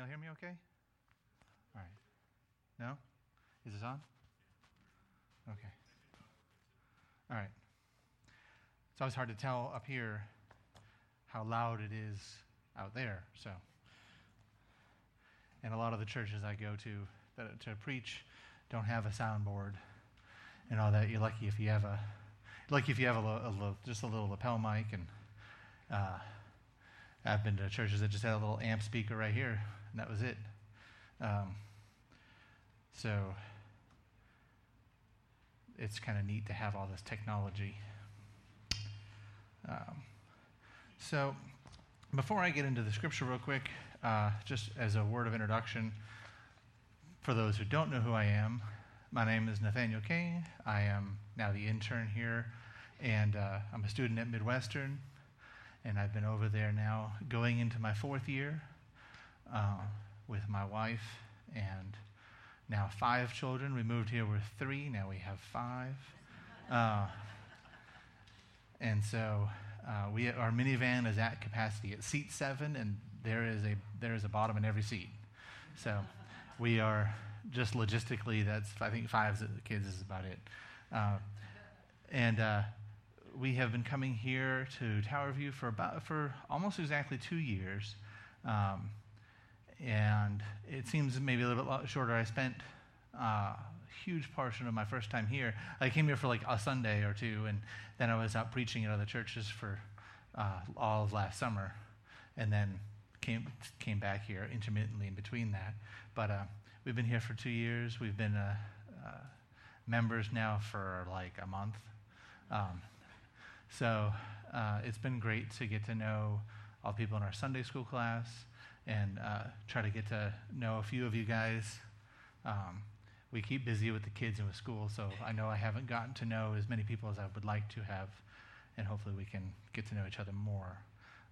Can you all hear me okay? All right. No? Is this on? Okay. All right. It's always hard to tell up here how loud it is out there. So, and a lot of the churches I go to that to preach don't have a soundboard and all that. You're lucky if you have a, lucky if you have a, lo- a just a little lapel mic and. Uh, I've been to churches that just had a little amp speaker right here, that was it. Um, so it's kind of neat to have all this technology. Um, so before I get into the scripture, real quick, uh, just as a word of introduction, for those who don't know who I am, my name is Nathaniel King. I am now the intern here, and uh, I'm a student at Midwestern and I've been over there now going into my fourth year uh, with my wife and now five children. We moved here with three, now we have five. Uh, and so uh, we, our minivan is at capacity at seat seven, and there is a, there is a bottom in every seat. So we are just logistically, that's, I think five kids is about it. Uh, and uh, we have been coming here to Tower View for about for almost exactly two years, um, and it seems maybe a little bit shorter. I spent uh, a huge portion of my first time here. I came here for like a Sunday or two, and then I was out preaching at other churches for uh, all of last summer, and then came came back here intermittently in between that. But uh, we've been here for two years. We've been uh, uh members now for like a month. Um, so uh, it's been great to get to know all the people in our Sunday school class and uh, try to get to know a few of you guys. Um, we keep busy with the kids and with school, so I know I haven't gotten to know as many people as I would like to have, and hopefully we can get to know each other more.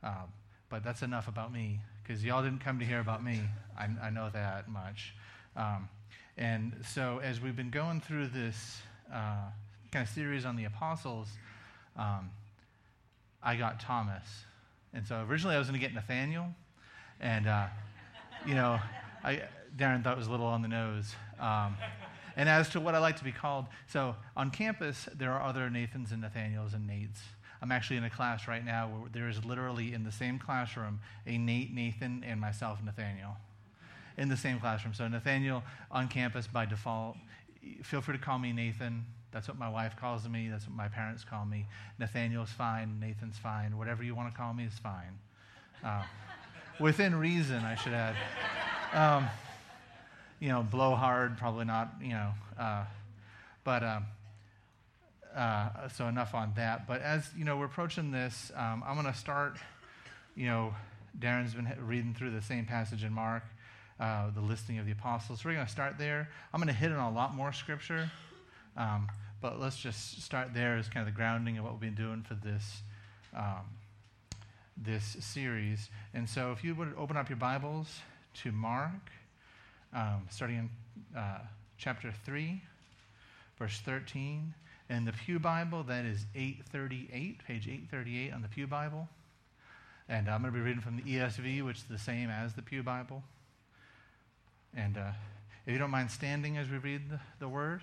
Um, but that's enough about me, because y'all didn't come to hear about me. I, I know that much. Um, and so as we've been going through this uh, kind of series on the apostles, um, I got Thomas. And so originally I was going to get Nathaniel. And, uh, you know, I, Darren thought it was a little on the nose. Um, and as to what I like to be called, so on campus, there are other Nathans and Nathaniels and Nates. I'm actually in a class right now where there is literally in the same classroom a Nate, Nathan, and myself, Nathaniel, in the same classroom. So Nathaniel on campus by default. Feel free to call me Nathan. That's what my wife calls me. That's what my parents call me. Nathaniel's fine. Nathan's fine. Whatever you want to call me is fine. Uh, within reason, I should add. Um, you know, blow hard, probably not, you know. Uh, but um, uh, so enough on that. But as, you know, we're approaching this, um, I'm going to start, you know, Darren's been reading through the same passage in Mark, uh, the listing of the apostles. So we're going to start there. I'm going to hit on a lot more scripture. Um, but let's just start there as kind of the grounding of what we've been doing for this, um, this series. And so if you would open up your Bibles to Mark, um, starting in uh, chapter 3, verse 13. In the Pew Bible, that is 838, page 838 on the Pew Bible. And I'm going to be reading from the ESV, which is the same as the Pew Bible. And uh, if you don't mind standing as we read the, the word.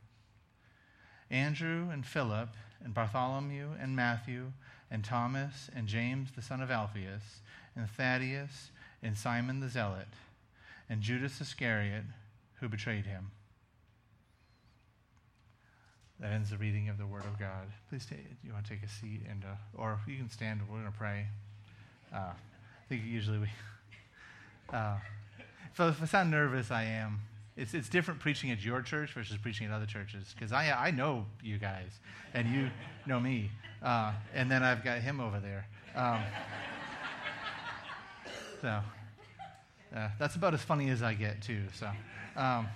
Andrew and Philip, and Bartholomew and Matthew, and Thomas, and James the son of Alphaeus, and Thaddeus, and Simon the Zealot, and Judas Iscariot, who betrayed him. That ends the reading of the Word of God. Please, take, you want to take a seat, and uh, or you can stand. We're going to pray. Uh, I think usually we. Uh, so if I sound nervous, I am. It's, it's different preaching at your church versus preaching at other churches because I, I know you guys and you know me. Uh, and then I've got him over there. Um, so uh, that's about as funny as I get, too. So, um,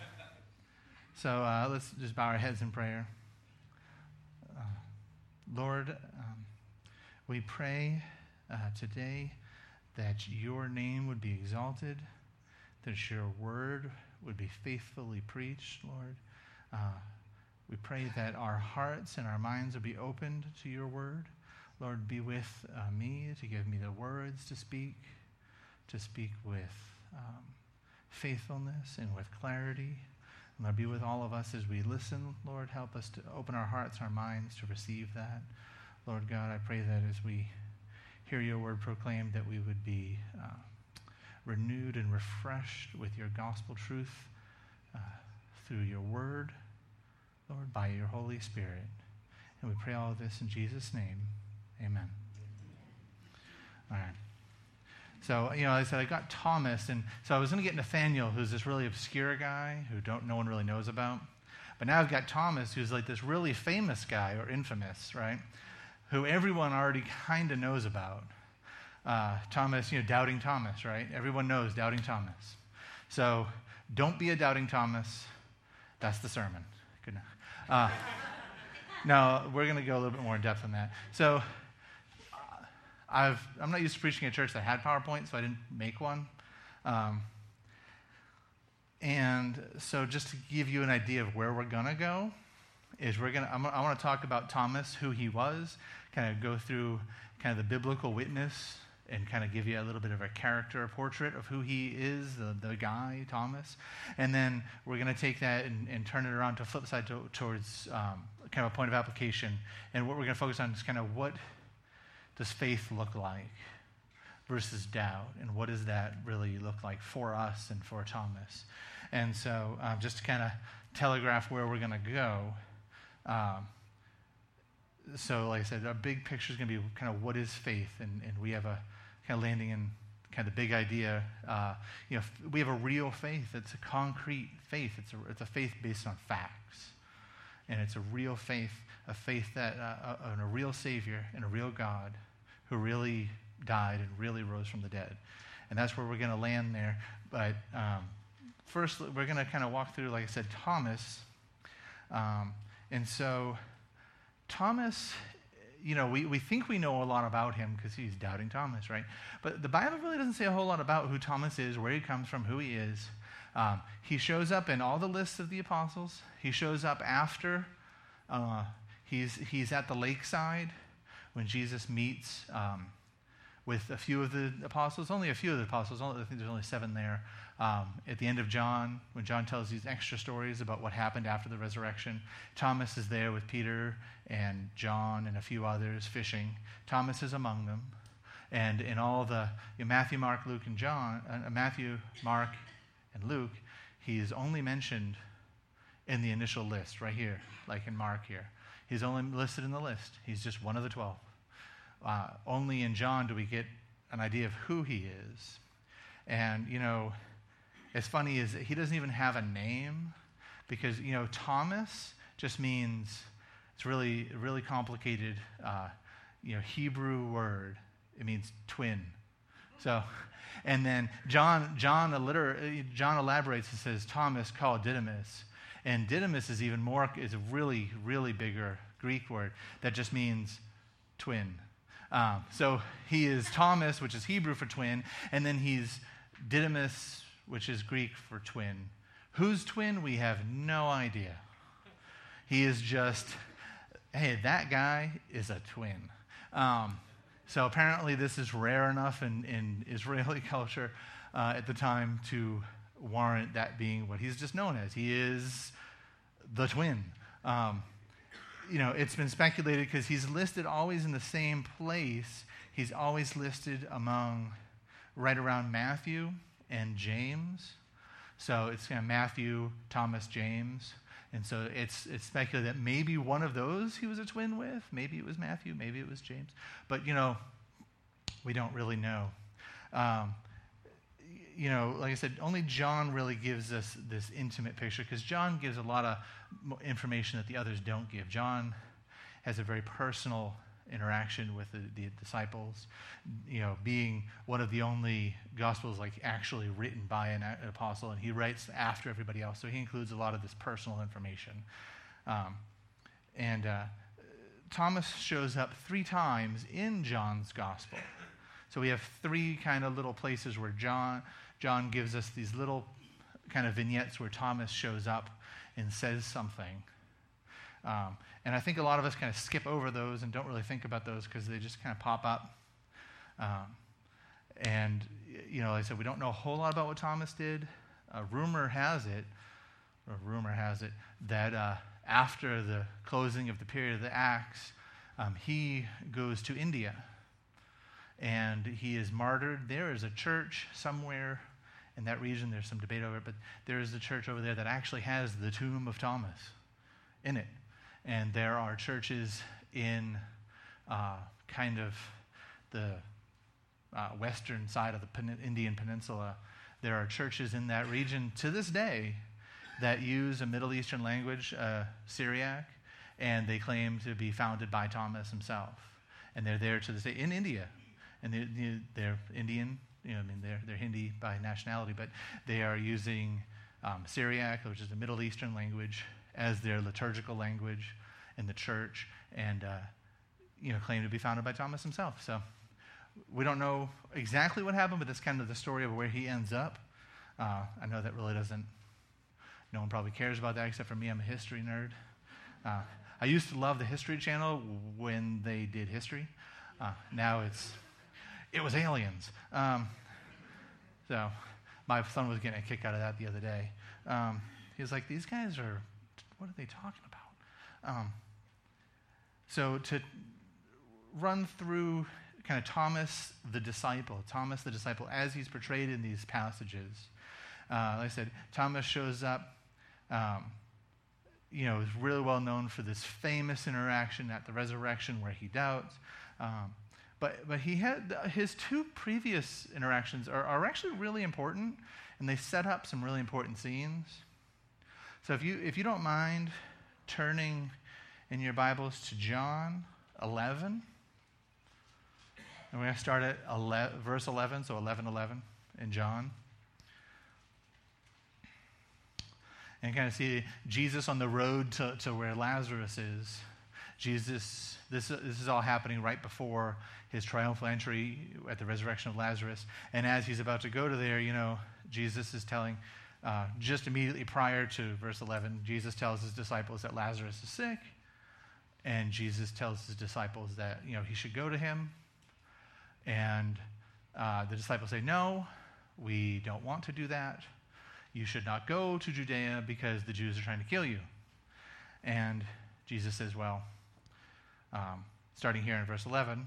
so uh, let's just bow our heads in prayer. Uh, Lord, um, we pray uh, today that your name would be exalted, that your word would be faithfully preached, Lord. Uh, we pray that our hearts and our minds would be opened to your word. Lord, be with uh, me to give me the words to speak, to speak with um, faithfulness and with clarity. And Lord, be with all of us as we listen. Lord, help us to open our hearts, our minds to receive that. Lord God, I pray that as we hear your word proclaimed, that we would be uh, renewed and refreshed with your gospel truth uh, through your word, Lord, by your Holy Spirit. And we pray all of this in Jesus' name. Amen. All right. So, you know, I said I got Thomas, and so I was going to get Nathaniel, who's this really obscure guy who don't, no one really knows about. But now I've got Thomas, who's like this really famous guy or infamous, right? who everyone already kind of knows about. Uh, Thomas, you know, doubting Thomas, right? Everyone knows doubting Thomas. So don't be a doubting Thomas. That's the sermon. Good. Uh, no, we're going to go a little bit more in depth on that. So uh, I've, I'm not used to preaching at a church that had PowerPoint, so I didn't make one. Um, and so just to give you an idea of where we're going to go, is we're gonna i want to talk about Thomas, who he was, kind of go through kind of the biblical witness and kind of give you a little bit of a character portrait of who he is, the, the guy, Thomas. And then we're going to take that and, and, turn it around to flip side to, towards um, kind of a point of application. And what we're going to focus on is kind of what does faith look like versus doubt, and what does that really look like for us and for Thomas. And so um, just to kind of telegraph where we're going to go, um, so, like I said, our big picture is going to be kind of what is faith, and, and we have a kind of landing in kind of the big idea. Uh, you know, we have a real faith. It's a concrete faith. It's a, it's a faith based on facts, and it's a real faith, a faith that uh, uh, in a real Savior and a real God who really died and really rose from the dead, and that's where we're going to land there. But um, first, we're going to kind of walk through, like I said, Thomas. Um, and so, Thomas, you know, we, we think we know a lot about him because he's doubting Thomas, right? But the Bible really doesn't say a whole lot about who Thomas is, where he comes from, who he is. Um, he shows up in all the lists of the apostles. He shows up after uh, he's, he's at the lakeside when Jesus meets um, with a few of the apostles, only a few of the apostles, only, I think there's only seven there. Um, at the end of John, when John tells these extra stories about what happened after the resurrection, Thomas is there with Peter and John and a few others fishing. Thomas is among them. And in all the you know, Matthew, Mark, Luke, and John, uh, Matthew, Mark, and Luke, he is only mentioned in the initial list right here, like in Mark here. He's only listed in the list. He's just one of the 12. Uh, only in John do we get an idea of who he is. And, you know, it's funny that he doesn't even have a name because, you know, Thomas just means it's really, really complicated, uh, you know, Hebrew word. It means twin. So, and then John, John, alliter- John elaborates and says Thomas called Didymus. And Didymus is even more, is a really, really bigger Greek word that just means twin. Um, so he is Thomas, which is Hebrew for twin, and then he's Didymus, which is Greek for twin. Whose twin? We have no idea. He is just, hey, that guy is a twin. Um, so apparently, this is rare enough in, in Israeli culture uh, at the time to warrant that being what he's just known as. He is the twin. Um, you know, it's been speculated because he's listed always in the same place. He's always listed among right around Matthew and James. So it's kind of Matthew, Thomas, James. And so it's, it's speculated that maybe one of those he was a twin with. Maybe it was Matthew, maybe it was James. But, you know, we don't really know. Um, you know, like I said, only John really gives us this intimate picture because John gives a lot of information that the others don't give. John has a very personal interaction with the, the, disciples, you know, being one of the only gospels like actually written by an, an, apostle, and he writes after everybody else, so he includes a lot of this personal information. Um, and uh, Thomas shows up three times in John's gospel. So we have three kind of little places where John John gives us these little kind of vignettes where Thomas shows up and says something. Um, and I think a lot of us kind of skip over those and don't really think about those because they just kind of pop up. Um, and, you know, like I said, we don't know a whole lot about what Thomas did. A rumor has it, or rumor has it, that uh, after the closing of the period of the Acts, um, he goes to India and he is martyred. There is a church somewhere in that region. There's some debate over it, but there is a church over there that actually has the tomb of Thomas in it. And there are churches in uh, kind of the uh, western side of the Pen- Indian Peninsula. There are churches in that region to this day that use a Middle Eastern language, uh, Syriac, and they claim to be founded by Thomas himself. And they're there to this day in India and they're, they're Indian. You know, I mean, they're, they're Hindi by nationality, but they are using um, Syriac, which is a Middle Eastern language, as their liturgical language in the church, and uh, you know, claim to be founded by Thomas himself. So we don't know exactly what happened, but that's kind of the story of where he ends up. Uh, I know that really doesn't. No one probably cares about that except for me. I'm a history nerd. Uh, I used to love the History Channel when they did history. Uh, now it's it was aliens. Um, so my son was getting a kick out of that the other day. Um, he was like, these guys are, what are they talking about? Um, so to run through kind of Thomas the disciple, Thomas the disciple, as he's portrayed in these passages. Uh, like I said, Thomas shows up, um, you know, is really well known for this famous interaction at the resurrection where he doubts. Um, but, but he had his two previous interactions are, are actually really important, and they set up some really important scenes. So if you, if you don't mind turning in your Bibles to John 11, and we're going to start at 11, verse 11, so 11 11 in John. And kind of see Jesus on the road to, to where Lazarus is. Jesus, this, this is all happening right before his triumphal entry at the resurrection of Lazarus. And as he's about to go to there, you know, Jesus is telling, uh, just immediately prior to verse 11, Jesus tells his disciples that Lazarus is sick. And Jesus tells his disciples that, you know, he should go to him. And uh, the disciples say, no, we don't want to do that. You should not go to Judea because the Jews are trying to kill you. And Jesus says, well, um, starting here in verse 11,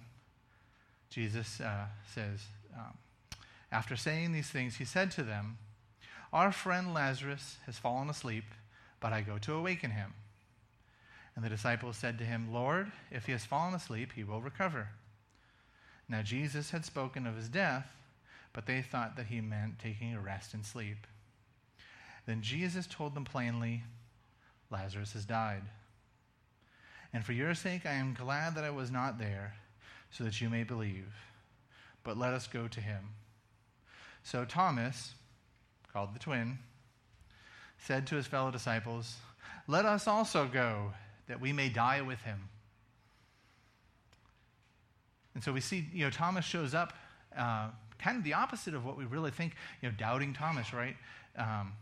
Jesus uh, says, um, After saying these things, he said to them, Our friend Lazarus has fallen asleep, but I go to awaken him. And the disciples said to him, Lord, if he has fallen asleep, he will recover. Now Jesus had spoken of his death, but they thought that he meant taking a rest and sleep. Then Jesus told them plainly, Lazarus has died. And for your sake, I am glad that I was not there so that you may believe. But let us go to him. So Thomas, called the twin, said to his fellow disciples, Let us also go, that we may die with him. And so we see, you know, Thomas shows up, uh, kind of the opposite of what we really think, you know, doubting Thomas, right? Um,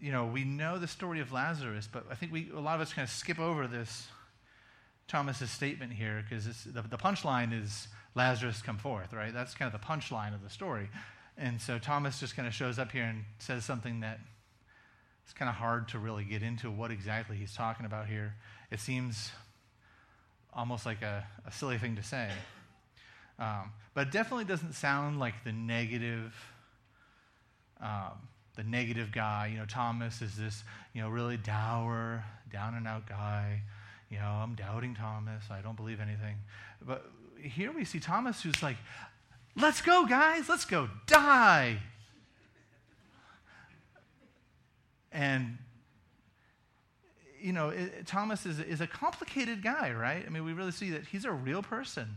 you know, we know the story of Lazarus, but I think we, a lot of us kind of skip over this Thomas's statement here because the, the punchline is Lazarus come forth, right? That's kind of the punchline of the story. And so Thomas just kind of shows up here and says something that it's kind of hard to really get into what exactly he's talking about here. It seems almost like a, a silly thing to say. Um, but it definitely doesn't sound like the negative, um, the negative guy. You know, Thomas is this, you know, really dour, down and out guy. You know, I'm doubting Thomas. I don't believe anything. But here we see Thomas who's like, let's go, guys. Let's go die. And you know, it, Thomas is, is a complicated guy, right? I mean, we really see that he's a real person.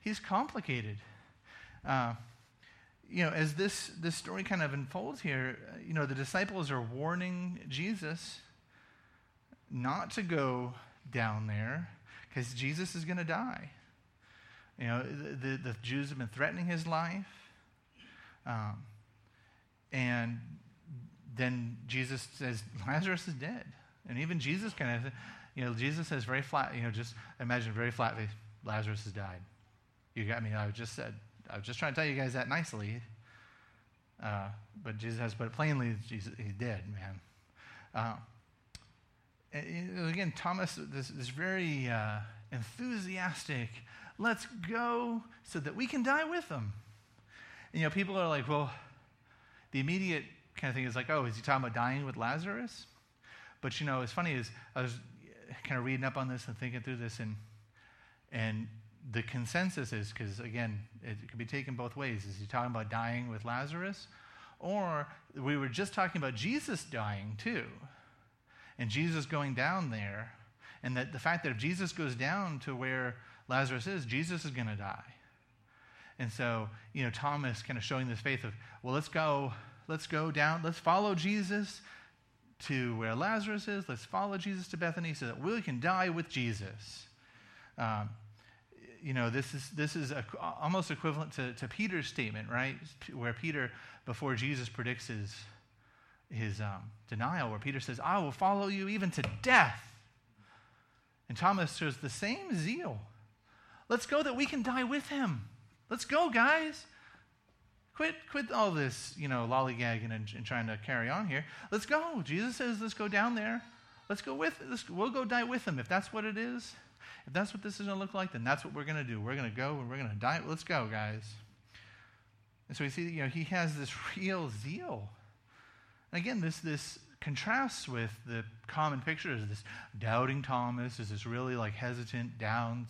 He's complicated. Uh, you know, as this, this story kind of unfolds here, you know, the disciples are warning Jesus not to go down there because Jesus is going to die. You know, the, the, Jews have been threatening his life. Um, and then Jesus says, Lazarus is dead. And even Jesus kind of, you know, Jesus says very flat, you know, just imagine very flat face, Lazarus has died. You got me. I just said, I was just trying to tell you guys that nicely. Uh, but Jesus has put it plainly, Jesus, he's dead, man. Uh, again, Thomas, this, this very uh, enthusiastic, let's go so that we can die with him. And, you know, people are like, well, the immediate kind of thing is like, oh, is he talking about dying with Lazarus? But you know, it's funny is I was kind of reading up on this and thinking through this, and and the consensus is because again, it could be taken both ways. Is he talking about dying with Lazarus, or we were just talking about Jesus dying too, and Jesus going down there, and that the fact that if Jesus goes down to where Lazarus is, Jesus is going to die. And so, you know, Thomas kind of showing this faith of, well, let's go, let's go down, let's follow Jesus to where Lazarus is. Let's follow Jesus to Bethany so that we can die with Jesus. Um, you know, this is, this is a, almost equivalent to, to Peter's statement, right? Where Peter, before Jesus predicts his, his um, denial, where Peter says, I will follow you even to death. And Thomas shows the same zeal. Let's go that we can die with him. Let's go, guys. Quit, quit all this, you know, lollygagging and, and trying to carry on here. Let's go. Jesus says, let's go down there. Let's go with, let's, we'll go die with him. If that's what it is, if that's what this is going to look like, then that's what we're going to do. We're going to go and we're going to die. Let's go, guys. And so we see, you know, he has this real zeal. And again, this, this contrasts with the common picture of this doubting Thomas, is this really like hesitant, down,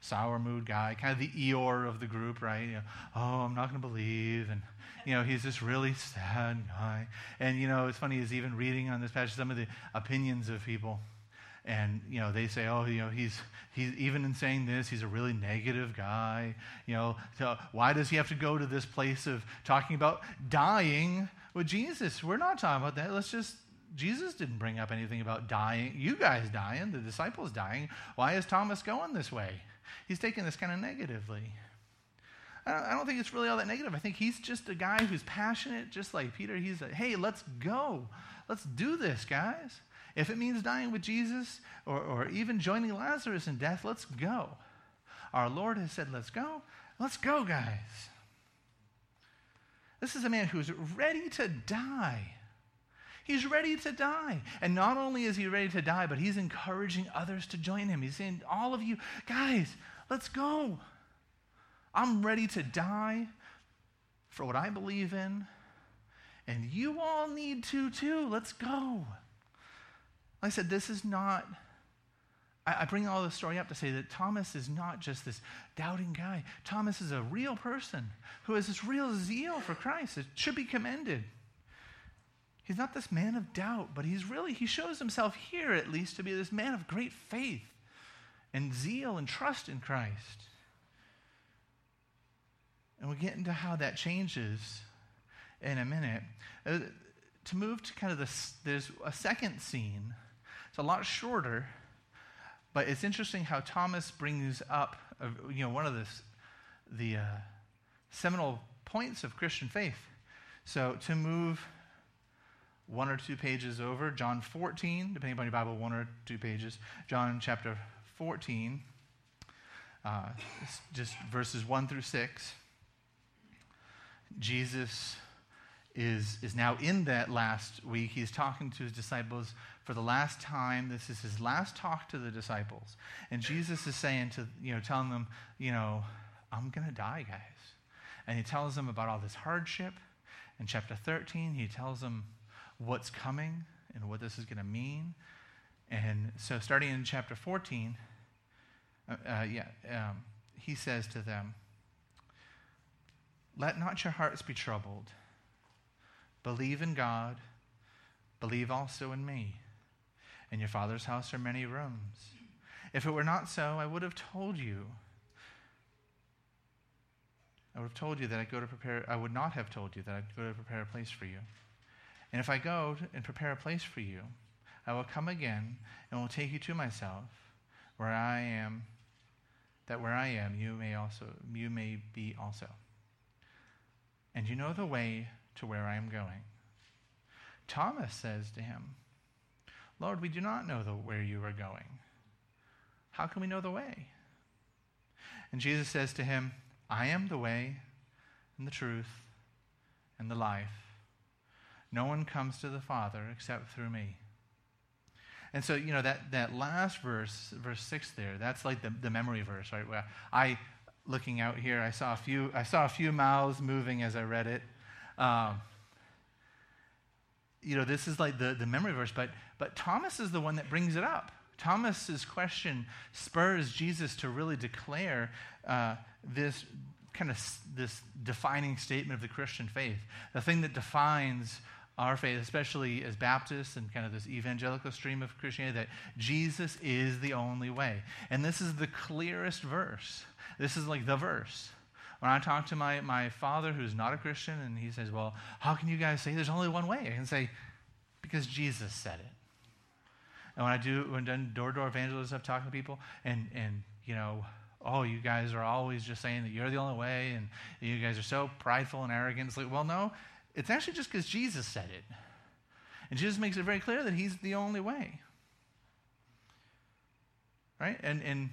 sour mood guy, kind of the Eeyore of the group, right? You know, oh, I'm not going to believe. And, you know, he's this really sad guy. And, you know, it's funny, is even reading on this passage some of the opinions of people. And, you know, they say, oh, you know, he's, he's even in saying this, he's a really negative guy. You know, so why does he have to go to this place of talking about dying with Jesus? We're not talking about that. Let's just Jesus didn't bring up anything about dying, you guys dying, the disciples dying. Why is Thomas going this way? he's taking this kind of negatively. I don't think it's really all that negative. I think he's just a guy who's passionate, just like Peter. He's like, hey, let's go. Let's do this, guys. If it means dying with Jesus or, or even joining Lazarus in death, let's go. Our Lord has said, let's go. Let's go, guys. This is a man who's ready to die. He's ready to die. And not only is he ready to die, but he's encouraging others to join him. He's saying, All of you, guys, Let's go. I'm ready to die for what I believe in. And you all need to too. Let's go. Like I said, this is not, I, I bring all this story up to say that Thomas is not just this doubting guy. Thomas is a real person who has this real zeal for Christ. It should be commended. He's not this man of doubt, but he's really, he shows himself here at least to be this man of great faith and zeal and trust in Christ. And we'll get into how that changes in a minute. Uh, to move to kind of this, there's a second scene. It's a lot shorter, but it's interesting how Thomas brings up, uh, you know, one of the, the uh, seminal points of Christian faith. So to move one or two pages over, John 14, depending upon your Bible, one or two pages, John chapter 14, uh, just verses 1 through 6. Jesus is, is now in that last week. He's talking to his disciples for the last time. This is his last talk to the disciples. And Jesus is saying to, you know, telling them, you know, I'm going to die, guys. And he tells them about all this hardship. In chapter 13, he tells them what's coming and what this is going to mean. And so, starting in chapter 14, uh, uh, yeah, um, he says to them, Let not your hearts be troubled. Believe in God, believe also in me. In your Father's house are many rooms. If it were not so, I would have told you. I would have told you that I go to prepare, I would not have told you that I'd go to prepare a place for you. And if I go and prepare a place for you, I will come again and will take you to myself, where I am, that where I am, you may also you may be also. And you know the way to where I am going. Thomas says to him, Lord, we do not know the, where you are going. How can we know the way? And Jesus says to him, I am the way and the truth and the life. No one comes to the Father except through me. And so, you know, that, that last verse, verse 6 there, that's like the, the memory verse, right? Where I, looking out here, I saw a few, I saw a few mouths moving as I read it. Um, you know, this is like the, the memory verse, but, but Thomas is the one that brings it up. Thomas's question spurs Jesus to really declare uh, this kind of this defining statement of the Christian faith, the thing that defines our faith, especially as Baptists and kind of this evangelical stream of Christianity, that Jesus is the only way. And this is the clearest verse. This is like the verse. When I talk to my, my father, who's not a Christian, and he says, Well, how can you guys say there's only one way? I can say, Because Jesus said it. And when I do, when done door to door evangelism, I've talked to people, and, and, you know, oh, you guys are always just saying that you're the only way, and you guys are so prideful and arrogant. It's like, well, no, it's actually just because Jesus said it. And Jesus makes it very clear that he's the only way. Right? And, and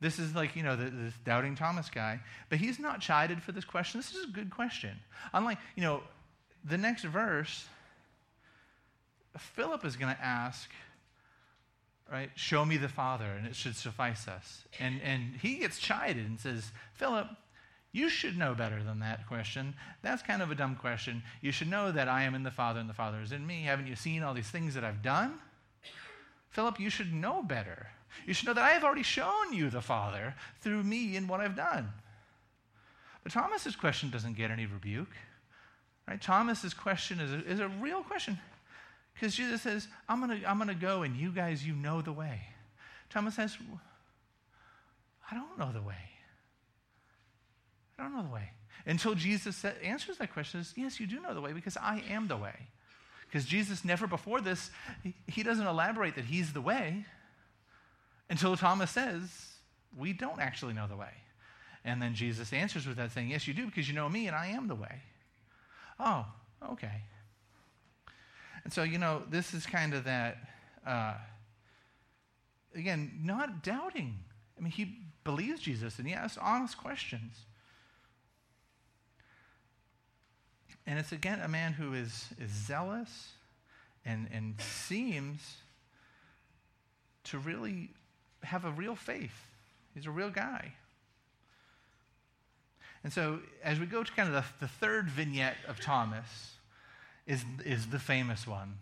this is like, you know, the, this doubting Thomas guy. But he's not chided for this question. This is a good question. Unlike, you know, the next verse, Philip is going to ask, right, show me the Father, and it should suffice us. And, and he gets chided and says, Philip, you should know better than that question. That's kind of a dumb question. You should know that I am in the Father and the Father is in me. Haven't you seen all these things that I've done? Philip, you should know better. You should know that I have already shown you the Father through me and what I've done. But Thomas's question doesn't get any rebuke. Right? Thomas's question is a, is a real question. Because Jesus says, I'm going to I'm going to go and you guys, you know the way. Thomas says, I don't know the way. I don't know the way. Until Jesus answers that question, is, yes, you do know the way because I am the way. Because Jesus never before this, he doesn't elaborate that he's the way until Thomas says, we don't actually know the way. And then Jesus answers with that saying, yes, you do because you know me and I am the way. Oh, okay. And so, you know, this is kind of that, uh, again, not doubting. I mean, he believes Jesus and he asks honest questions. And it's again a man who is, is zealous and, and seems to really have a real faith. He's a real guy. And so, as we go to kind of the, the third vignette of Thomas, is, is the famous one.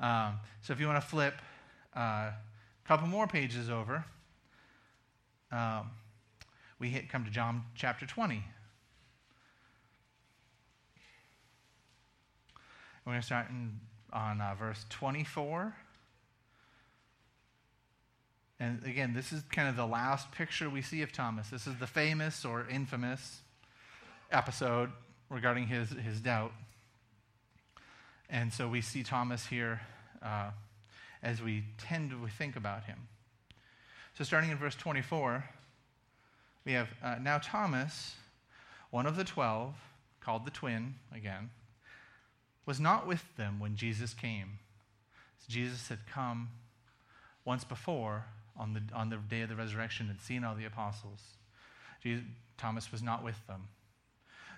Um, so, if you want to flip uh, a couple more pages over, um, we hit, come to John chapter 20. We're going to start in, on uh, verse 24. And again, this is kind of the last picture we see of Thomas. This is the famous or infamous episode regarding his, his doubt. And so we see Thomas here uh, as we tend to think about him. So starting in verse 24, we have uh, now Thomas, one of the twelve, called the twin again was not with them when Jesus came. So Jesus had come once before on the, on the day of the resurrection and seen all the apostles. Jesus, Thomas was not with them.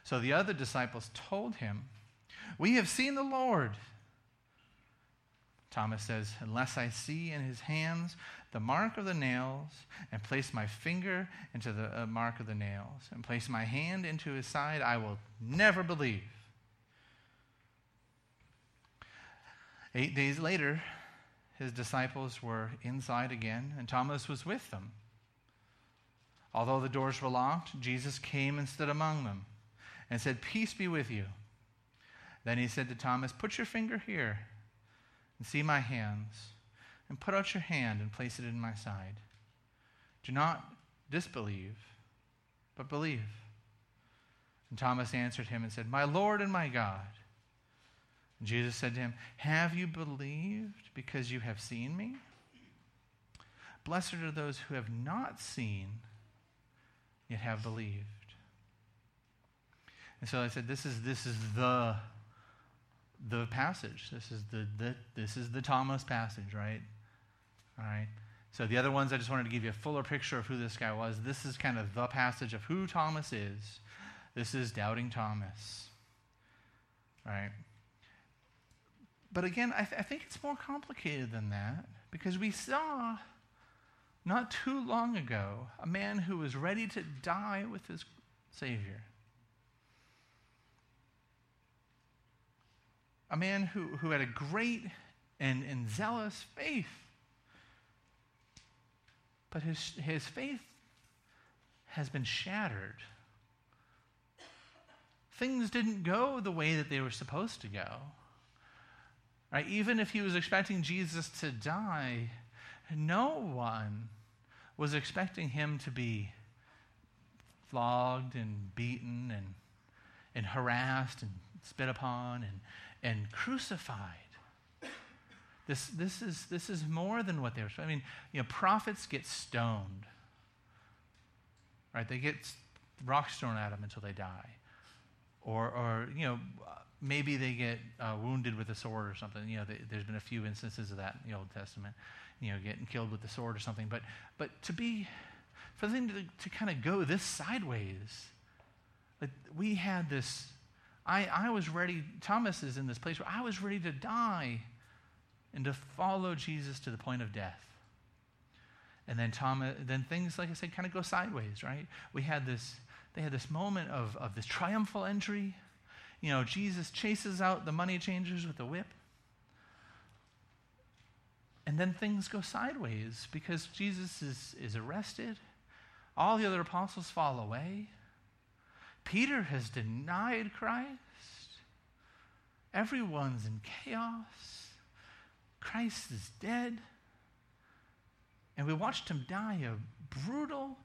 So the other disciples told him, We have seen the Lord. Thomas says, Unless I see in his hands the mark of the nails, and place my finger into the uh, mark of the nails, and place my hand into his side, I will never believe. Eight days later, his disciples were inside again, and Thomas was with them. Although the doors were locked, Jesus came and stood among them and said, Peace be with you. Then he said to Thomas, Put your finger here and see my hands, and put out your hand and place it in my side. Do not disbelieve, but believe. And Thomas answered him and said, My Lord and my God. Jesus said to him, Have you believed because you have seen me? Blessed are those who have not seen, yet have believed. And so I said, This is, this is the, the passage. This is the, the, this is the Thomas passage, right? All right. So the other ones, I just wanted to give you a fuller picture of who this guy was. This is kind of the passage of who Thomas is. This is doubting Thomas. All right. But again, I, th- I think it's more complicated than that because we saw not too long ago a man who was ready to die with his Savior. A man who, who had a great and, and zealous faith. But his, his faith has been shattered. Things didn't go the way that they were supposed to go. Right? Even if he was expecting Jesus to die, no one was expecting him to be flogged and beaten and, and harassed and spit upon and, and crucified. This, this, is, this is more than what they were. I mean, you know, prophets get stoned, right? They get rocks thrown at them until they die. Or, or you know, maybe they get uh, wounded with a sword or something. You know, they, there's been a few instances of that in the Old Testament. You know, getting killed with the sword or something. But but to be for the thing to, to kind of go this sideways, like we had this. I I was ready. Thomas is in this place where I was ready to die, and to follow Jesus to the point of death. And then Thomas, then things like I said, kind of go sideways, right? We had this. They had this moment of, of this triumphal entry you know, Jesus chases out the money changers with a whip. And then things go sideways because Jesus is, is arrested. All the other apostles fall away. Peter has denied Christ. Everyone's in chaos. Christ is dead. And we watched him die a brutal,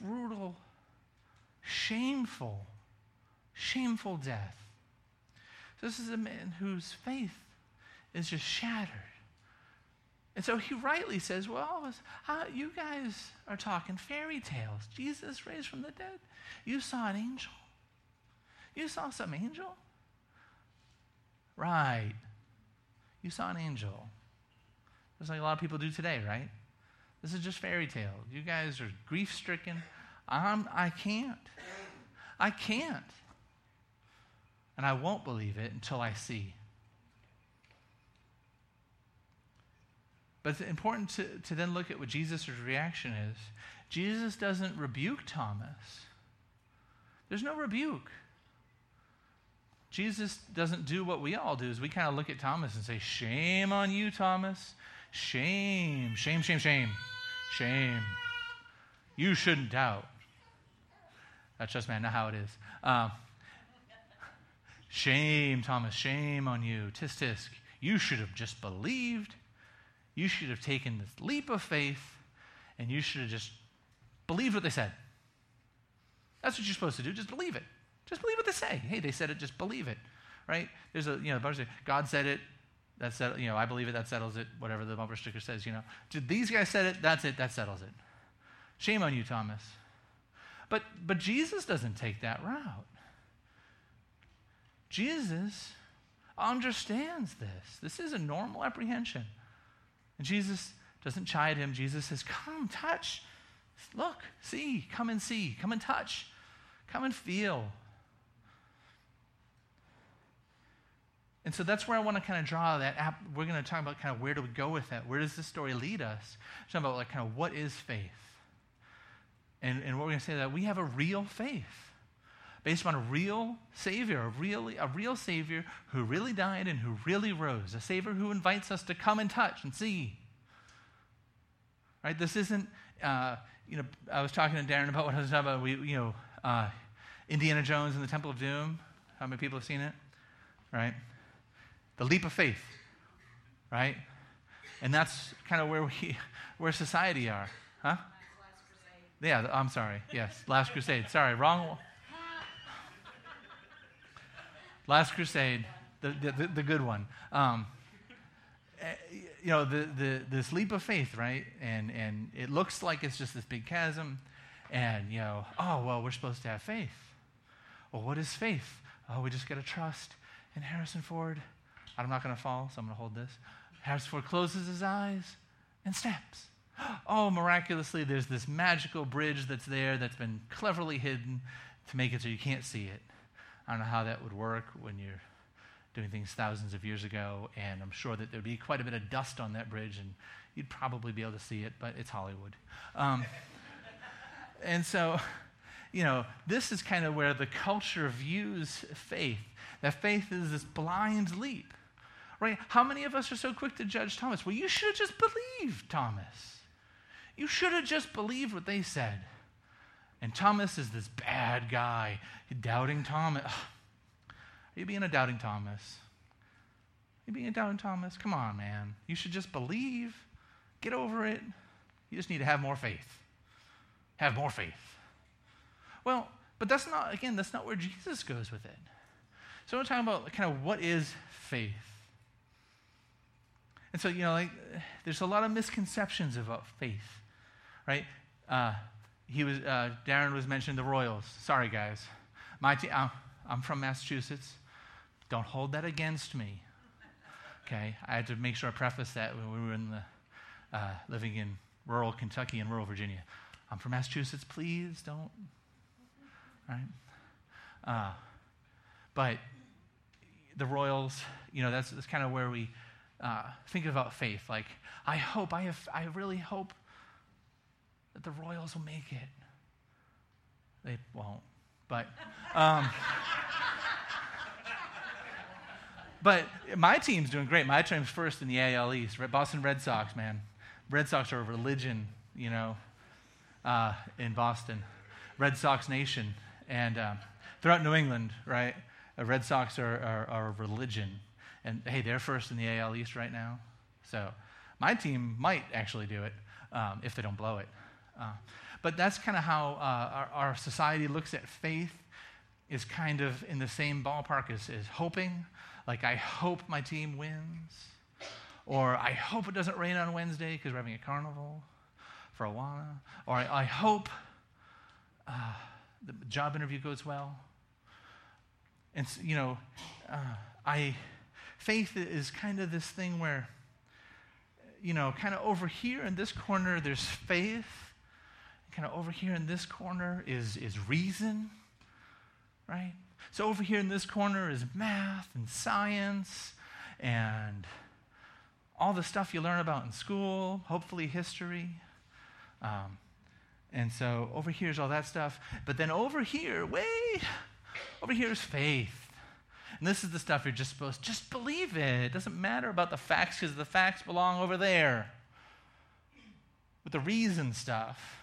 brutal, shameful shameful death. This is a man whose faith is just shattered. And so he rightly says, Well, uh, you guys are talking fairy tales. Jesus raised from the dead. You saw an angel. You saw some angel? Right. You saw an angel. Just like a lot of people do today, right? This is just fairy tale. You guys are grief stricken. I'm, I can't. I can't and I won't believe it until I see. But it's important to, to then look at what Jesus' reaction is. Jesus doesn't rebuke Thomas. There's no rebuke. Jesus doesn't do what we all do, is we kind of look at Thomas and say, Shame on you, Thomas. Shame, shame, shame, shame, shame. You shouldn't doubt. That's just, man, not how it is. Um, Shame, Thomas, shame on you. Tisk, tisk. You should have just believed. You should have taken this leap of faith and you should have just believed what they said. That's what you're supposed to do. Just believe it. Just believe what they say. Hey, they said it, just believe it. Right? There's a, you know, sticker. God said it, that settled, you know, I believe it, that settles it, whatever the bumper sticker says, you know. Did These guys said it, that's it, that settles it. Shame on you, Thomas. But but Jesus doesn't take that route. Jesus understands this. This is a normal apprehension. And Jesus doesn't chide him. Jesus says, Come, touch, look, see, come and see, come and touch, come and feel. And so that's where I want to kind of draw that app. We're going to talk about kind of where do we go with that? Where does this story lead us? Talk about like kind of what is faith? And, and what we're going to say that we have a real faith based on a real Savior, a, really, a real Savior who really died and who really rose, a Savior who invites us to come and touch and see. Right? This isn't, uh, you know, I was talking to Darren about what I was talking about, we, you know, uh, Indiana Jones and the Temple of Doom. How many people have seen it? Right? The leap of faith, right? And that's kind of where we, where society are, huh? Yeah, I'm sorry. Yes, Last Crusade. Sorry, wrong. Last Crusade, the, the, the good one. Um, eh, you know, the, the, this leap of faith, right? And, and it looks like it's just this big chasm. And, you know, oh, well, we're supposed to have faith. Well, what is faith? Oh, we just got to trust in Harrison Ford. I'm not going to fall, so I'm going to hold this. Harrison Ford closes his eyes and steps. Oh, miraculously, there's this magical bridge that's there that's been cleverly hidden to make it so you can't see it. I don't know how that would work when you're doing things thousands of years ago, and I'm sure that there'd be quite a bit of dust on that bridge, and you'd probably be able to see it, but it's Hollywood. Um, and so, you know, this is kind of where the culture views faith. That faith is this blind leap right? How many of us are so quick to judge Thomas? Well, you should have just believed Thomas. You should have just believed what they said. And Thomas is this bad guy, doubting Thomas. Are you being a doubting Thomas? Are you being a doubting Thomas? Come on, man. You should just believe. Get over it. You just need to have more faith. Have more faith. Well, but that's not, again, that's not where Jesus goes with it. So we're talking about kind of what is faith. And so, you know, like, there's a lot of misconceptions about faith, right? Uh, he was, uh, Darren was mentioning the Royals. Sorry, guys. My te- I'm, I'm from Massachusetts. Don't hold that against me. Okay? I had to make sure I preface that when we were in the, uh, living in rural Kentucky and rural Virginia. I'm from Massachusetts. Please don't. Right? Uh, but the Royals, you know, that's, that's kind of where we uh, thinking about faith. Like, I hope, I, have, I really hope that the Royals will make it. They won't, but. Um, but my team's doing great. My team's first in the AL East. Boston Red Sox, man. Red Sox are a religion, you know, uh, in Boston. Red Sox Nation. And uh, throughout New England, right? Red Sox are, are, are a religion. And hey, they're first in the AL East right now. So my team might actually do it um, if they don't blow it. Uh, but that's kind of how uh, our, our, society looks at faith, is kind of in the same ballpark as, as hoping. Like, I hope my team wins. Or I hope it doesn't rain on Wednesday because we're having a carnival for Awana. Or I, I hope uh, the job interview goes well. And, you know, uh, I faith is kind of this thing where, you know, kind of over here in this corner, there's faith. Kind of over here in this corner is, is reason, right? So over here in this corner is math and science and all the stuff you learn about in school, hopefully history. Um, and so over here is all that stuff. But then over here, way over here is faith. And this is the stuff you're just supposed just believe it. It doesn't matter about the facts because the facts belong over there. With the reason stuff.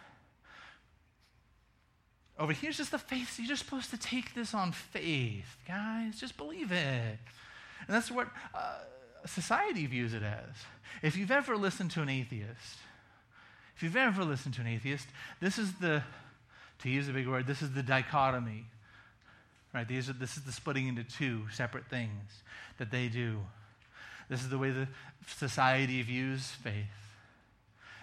Over here's just the faith. You're just supposed to take this on faith, guys. Just believe it. And that's what uh, society views it as. If you've ever listened to an atheist, if you've ever listened to an atheist, this is the, to use a big word, this is the dichotomy Right? These are, this is the splitting into two separate things that they do. This is the way the society views faith.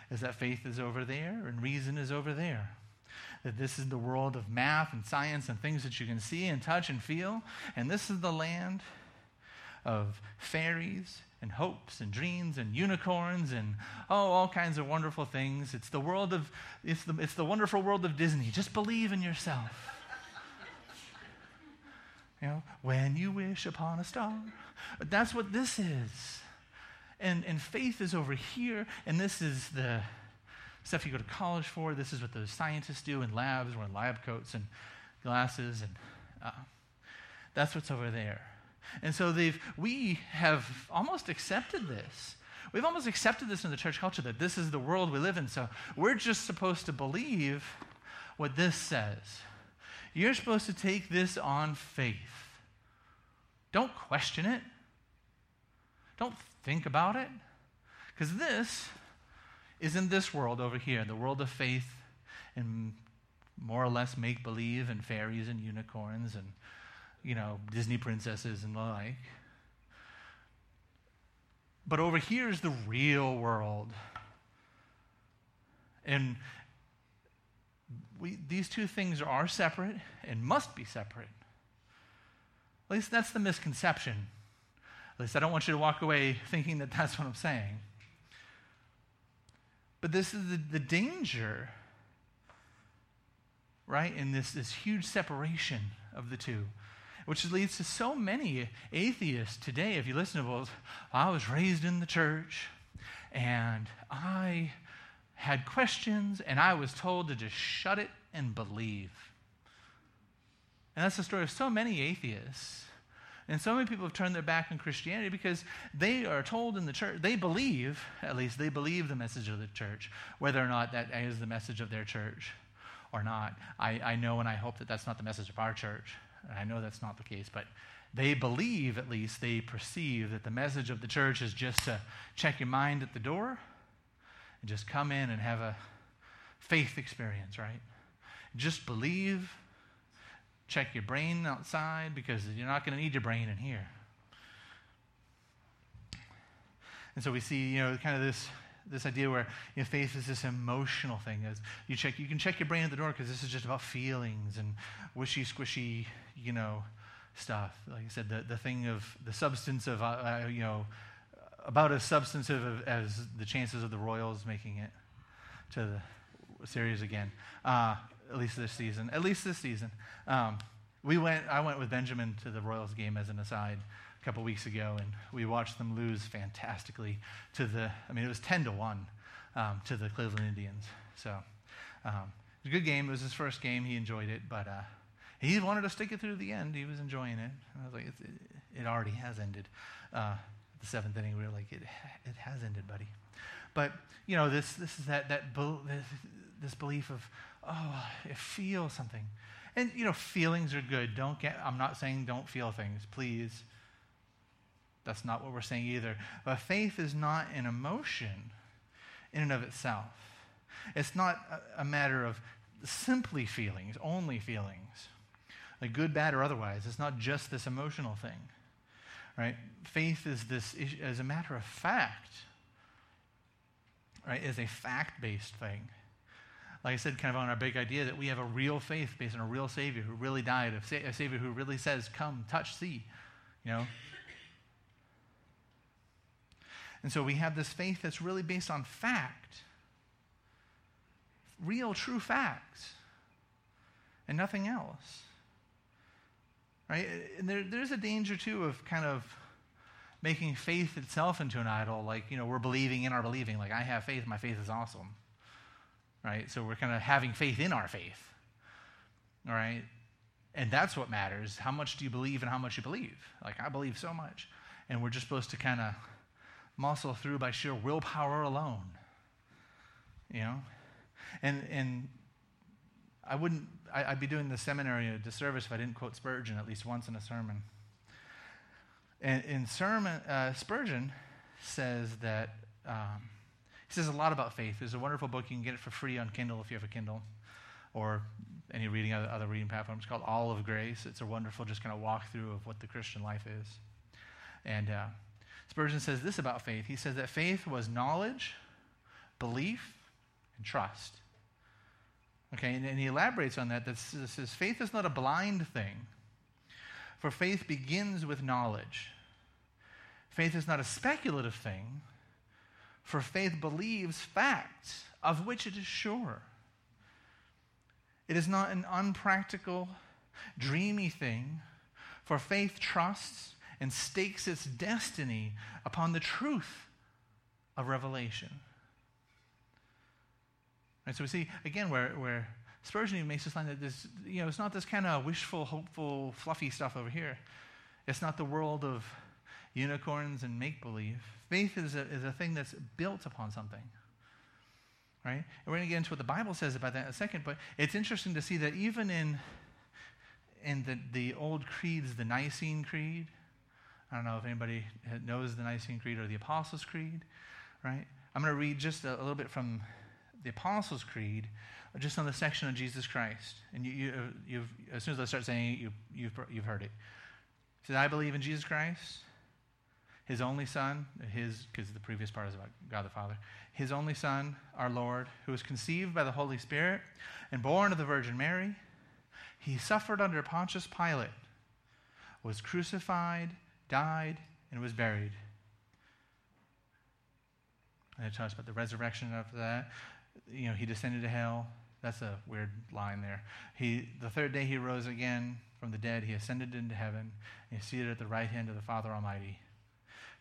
Is that faith is over there and reason is over there. That this is the world of math and science and things that you can see and touch and feel. And this is the land of fairies and hopes and dreams and unicorns and oh all kinds of wonderful things it's the world of it's the, it's the wonderful world of disney just believe in yourself You know, when you wish upon a star. That's what this is. And, and faith is over here, and this is the stuff you go to college for. This is what those scientists do in labs, wearing lab coats and glasses, and uh, that's what's over there. And so they've, we have almost accepted this. We've almost accepted this in the church culture that this is the world we live in. So we're just supposed to believe what this says. You're supposed to take this on faith. Don't question it. Don't think about it. Because this is in this world over here, the world of faith and more or less make believe and fairies and unicorns and, you know, Disney princesses and the like. But over here is the real world. And we, these two things are separate and must be separate. At least that's the misconception. At least I don't want you to walk away thinking that that's what I'm saying. But this is the, the danger, right, in this, this huge separation of the two, which leads to so many atheists today. If you listen to, well, I was raised in the church and I had questions and I was told to just shut it and believe. And that's the story of so many atheists. And so many people have turned their back on Christianity because they are told in the church, they believe, at least, they believe the message of the church, whether or not that is the message of their church or not. I, I know and I hope that that's not the message of our church. I know that's not the case, but they believe, at least, they perceive that the message of the church is just to check your mind at the door and just come in and have a faith experience, right? Just believe check your brain outside because you're not going to need your brain in here. And so we see, you know, kind of this this idea where you know, faith is this emotional thing. As you check, you can check your brain at the door because this is just about feelings and wishy squishy, you know, stuff. Like I said, the, the thing of the substance of, uh, uh, you know, about as substantive as the chances of the Royals making it to the series again. Uh, at least this season. At least this season. Um, we went. I went with Benjamin to the Royals game as an aside a couple weeks ago, and we watched them lose fantastically to the. I mean, it was ten to one um, to the Cleveland Indians. So um, it was a good game. It was his first game. He enjoyed it, but uh, he wanted to stick it through to the end. He was enjoying it. I was like, it, it already has ended. Uh, the seventh inning, we were like, it, it has ended, buddy. But you know, this this is that that this, this belief of oh, I feel something. And, you know, feelings are good. Don't get, I'm not saying don't feel things, please. That's not what we're saying either. But faith is not an emotion in and of itself. It's not a, a matter of simply feelings, only feelings, like good, bad, or otherwise. It's not just this emotional thing, right? Faith is this as a matter of fact, right? Is a fact-based thing like I said, kind of on our big idea that we have a real faith based on a real Savior who really died, a, sa- a Savior who really says, Come, touch, see. You know? And so we have this faith that's really based on fact, real, true facts, and nothing else. Right? And there, there's a danger, too, of kind of making faith itself into an idol. Like, you know, we're believing in our believing. Like, I have faith, my faith is awesome right? So we're kind of having faith in our faith, all right? And that's what matters. How much do you believe and how much you believe? Like, I believe so much. And we're just supposed to kind of muscle through by sheer willpower alone, you know? And, and I wouldn't, I, would be doing the seminary a disservice if I didn't quote Spurgeon at least once in a sermon. And in sermon, uh, Spurgeon says that um, he says a lot about faith. There's a wonderful book. You can get it for free on Kindle if you have a Kindle or any reading other, other reading platforms It's called All of Grace. It's a wonderful just kind of walkthrough of what the Christian life is. And uh, Spurgeon says this about faith. He says that faith was knowledge, belief, and trust. Okay, and, and he elaborates on that. That says faith is not a blind thing, for faith begins with knowledge. Faith is not a speculative thing, for faith believes facts of which it is sure. It is not an unpractical, dreamy thing, For faith trusts and stakes its destiny upon the truth of revelation. Right, so we see, again, where, where Spurgeon even makes this line that this, you know, it's not this kind of wishful, hopeful, fluffy stuff over here. It's not the world of unicorns and make believe. Faith is a, is a thing that's built upon something. Right? And we're going to get into what the Bible says about that in a second, but it's interesting to see that even in, in the, the old creeds, the Nicene Creed, I don't know if anybody knows the Nicene Creed or the Apostles' Creed, right? I'm going to read just a, a little bit from the Apostles' Creed, just on the section of Jesus Christ. And you, you, as soon as I start saying it, you, you've, you've heard it. It says, I believe in Jesus Christ, his only Son, his, because the previous part is about God the Father, his only Son, our Lord, who was conceived by the Holy Spirit and born of the Virgin Mary. He suffered under Pontius Pilate, was crucified, died, and was buried. And it talks about the resurrection after that you know, he descended to hell. That's a weird line there. He, the third day he rose again from the dead. He ascended into heaven. And he's seated at the right hand of the Father Almighty.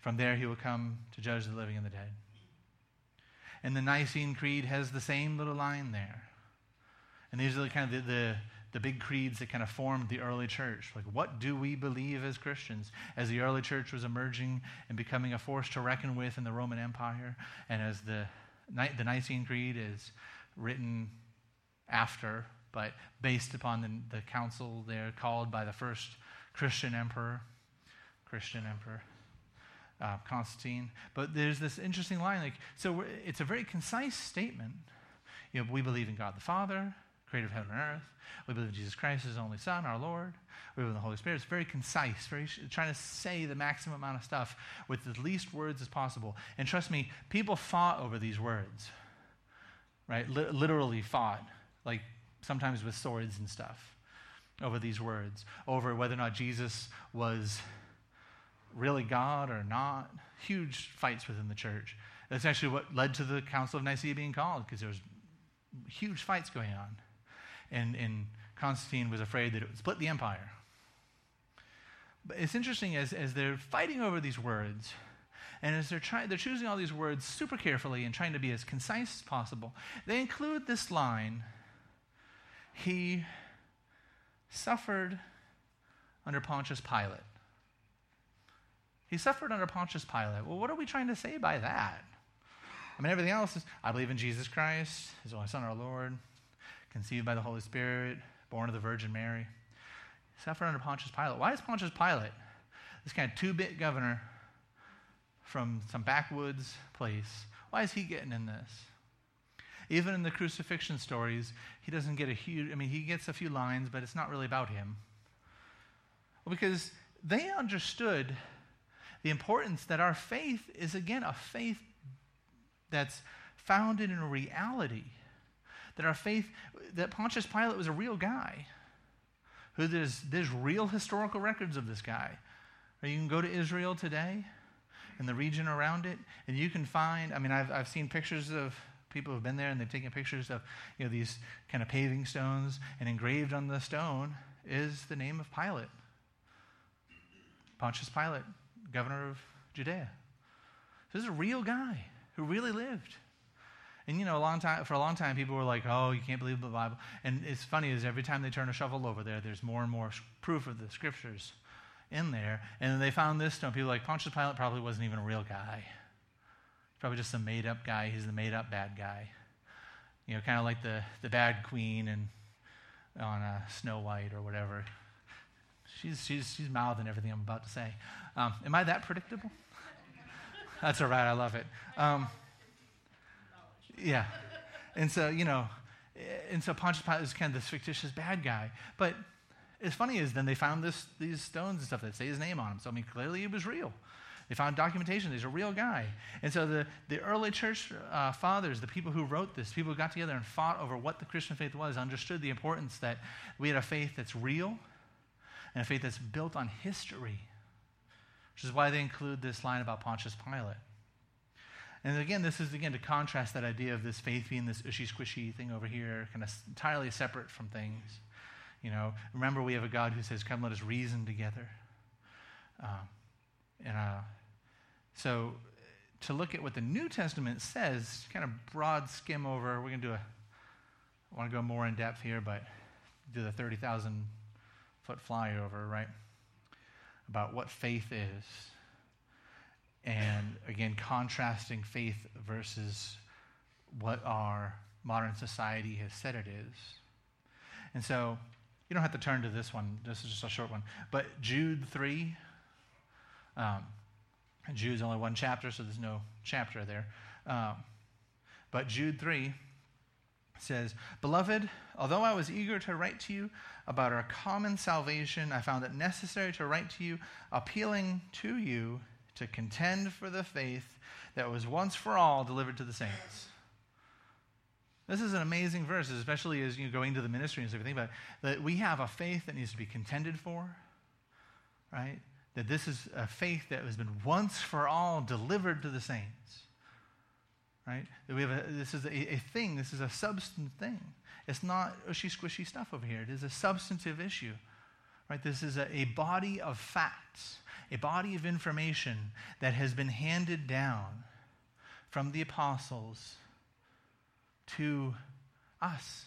From there he will come to judge the living and the dead. And the Nicene Creed has the same little line there. And these are the kind of the, the, the big creeds that kind of formed the early church. Like, what do we believe as Christians? As the early church was emerging and becoming a force to reckon with in the Roman Empire, and as the the Nicene Creed is written after, but based upon the, the council there called by the first Christian emperor, Christian emperor. Uh, Constantine. But there's this interesting line, like so. It's a very concise statement. You know, we believe in God the Father, creator of heaven and earth. We believe in Jesus Christ, His only Son, our Lord. We believe in the Holy Spirit. It's very concise, very trying to say the maximum amount of stuff with the least words as possible. And trust me, people fought over these words, right? L- literally fought, like sometimes with swords and stuff, over these words, over whether or not Jesus was really God or not. Huge fights within the church. That's actually what led to the Council of Nicaea being called, because there was huge fights going on. And, and Constantine was afraid that it would split the empire. But it's interesting as, as they're fighting over these words, and as they're, trying, they're choosing all these words super carefully and trying to be as concise as possible, they include this line He suffered under Pontius Pilate. He suffered under Pontius Pilate. Well, what are we trying to say by that? I mean, everything else is I believe in Jesus Christ, his only Son, our Lord, conceived by the Holy Spirit, born of the Virgin Mary suffered under Pontius Pilate. Why is Pontius Pilate, this kind of two bit governor from some backwoods place, why is he getting in this? Even in the crucifixion stories, he doesn't get a huge, I mean, he gets a few lines, but it's not really about him. Well, because they understood the importance that our faith is, again, a faith that's founded in reality. That our faith, that Pontius Pilate was a real guy who there's, there's real historical records of this guy. Or you can go to Israel today and the region around it, and you can find, I mean, I've, I've seen pictures of people who've been there and they've taken pictures of you know, these kind of paving stones, and engraved on the stone is the name of Pilate. Pontius Pilate, governor of Judea. This is a real guy who really lived. And you know, a long time for a long time, people were like, "Oh, you can't believe the Bible." And it's funny is every time they turn a shovel over there, there's more and more proof of the scriptures in there. And they found this stone. People like Pontius Pilate probably wasn't even a real guy. He's Probably just a made-up guy. He's the made-up bad guy. You know, kind of like the the bad queen and on uh, Snow White or whatever. She's she's she's mouthing everything I'm about to say. Um, am I that predictable? That's all right. I love it. Um, yeah. And so, you know, and so Pontius Pilate is kind of this fictitious bad guy. But as funny as then they found this, these stones and stuff that say his name on them. So, I mean, clearly he was real. They found documentation. He's a real guy. And so the, the early church uh, fathers, the people who wrote this, people who got together and fought over what the Christian faith was, understood the importance that we had a faith that's real and a faith that's built on history, which is why they include this line about Pontius Pilate. And again, this is again to contrast that idea of this faith being this ushy squishy thing over here, kind of entirely separate from things. You know, remember we have a God who says, "Come, let us reason together." Um, and uh, so, to look at what the New Testament says, kind of broad skim over. We're going to do a. I want to go more in depth here, but do the thirty thousand foot flyover, right? About what faith is. And again, contrasting faith versus what our modern society has said it is. And so, you don't have to turn to this one. This is just a short one. But Jude 3, um, Jude's only one chapter, so there's no chapter there. Um, but Jude 3 says, Beloved, although I was eager to write to you about our common salvation, I found it necessary to write to you, appealing to you to contend for the faith that was once for all delivered to the saints. This is an amazing verse, especially as you go into the ministry and everything. But that we have a faith that needs to be contended for, right? That this is a faith that has been once for all delivered to the saints, right? That we have a, this is a, a thing. This is a substance thing. It's not ushy squishy stuff over here. It is a substantive issue, right? This is a, a body of facts, a body of information that has been handed down from the apostles to us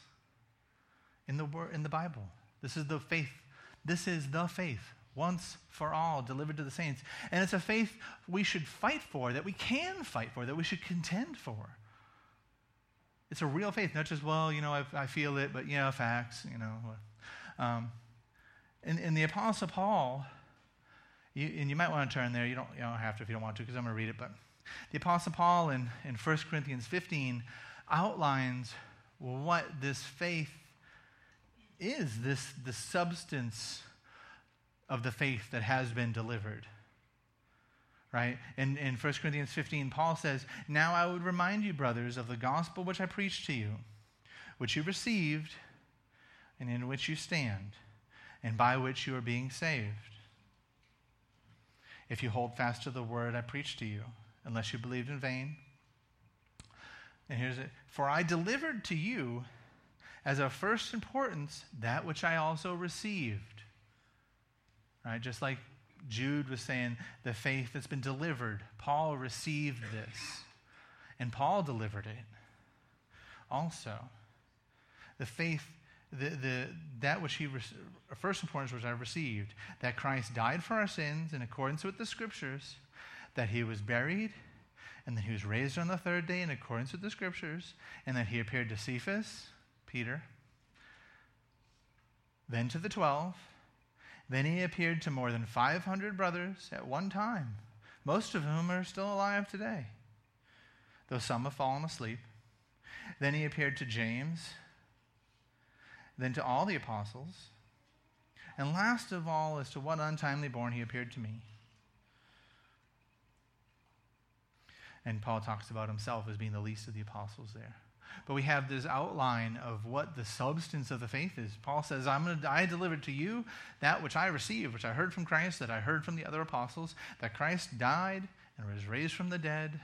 in the in the Bible. This is the faith. This is the faith once for all delivered to the saints. And it's a faith we should fight for, that we can fight for, that we should contend for. It's a real faith, not just, well, you know, I, I feel it, but, you know, facts, you know. Um, and, and the Apostle Paul, you, and you might want to turn there. You don't, you don't have to if you don't want to, because I'm going to read it. But the Apostle Paul in, in 1 Corinthians 15 outlines what this faith is this the substance of the faith that has been delivered. Right? In, in 1 Corinthians 15, Paul says, Now I would remind you, brothers, of the gospel which I preached to you, which you received, and in which you stand, and by which you are being saved. If you hold fast to the word I preached to you, unless you believed in vain. And here's it For I delivered to you as of first importance that which I also received. Right? Just like Jude was saying, the faith that's been delivered. Paul received this. And Paul delivered it also. The faith, the, the, that which he, first importance which I received, that Christ died for our sins in accordance with the scriptures, that he was buried, and that he was raised on the third day in accordance with the scriptures, and that he appeared to Cephas, Peter, then to the twelve. Then he appeared to more than 500 brothers at one time, most of whom are still alive today, though some have fallen asleep. Then he appeared to James, then to all the apostles, and last of all, as to one untimely born, he appeared to me. And Paul talks about himself as being the least of the apostles there. But we have this outline of what the substance of the faith is. Paul says, I'm gonna, I delivered to you that which I received, which I heard from Christ, that I heard from the other apostles, that Christ died and was raised from the dead.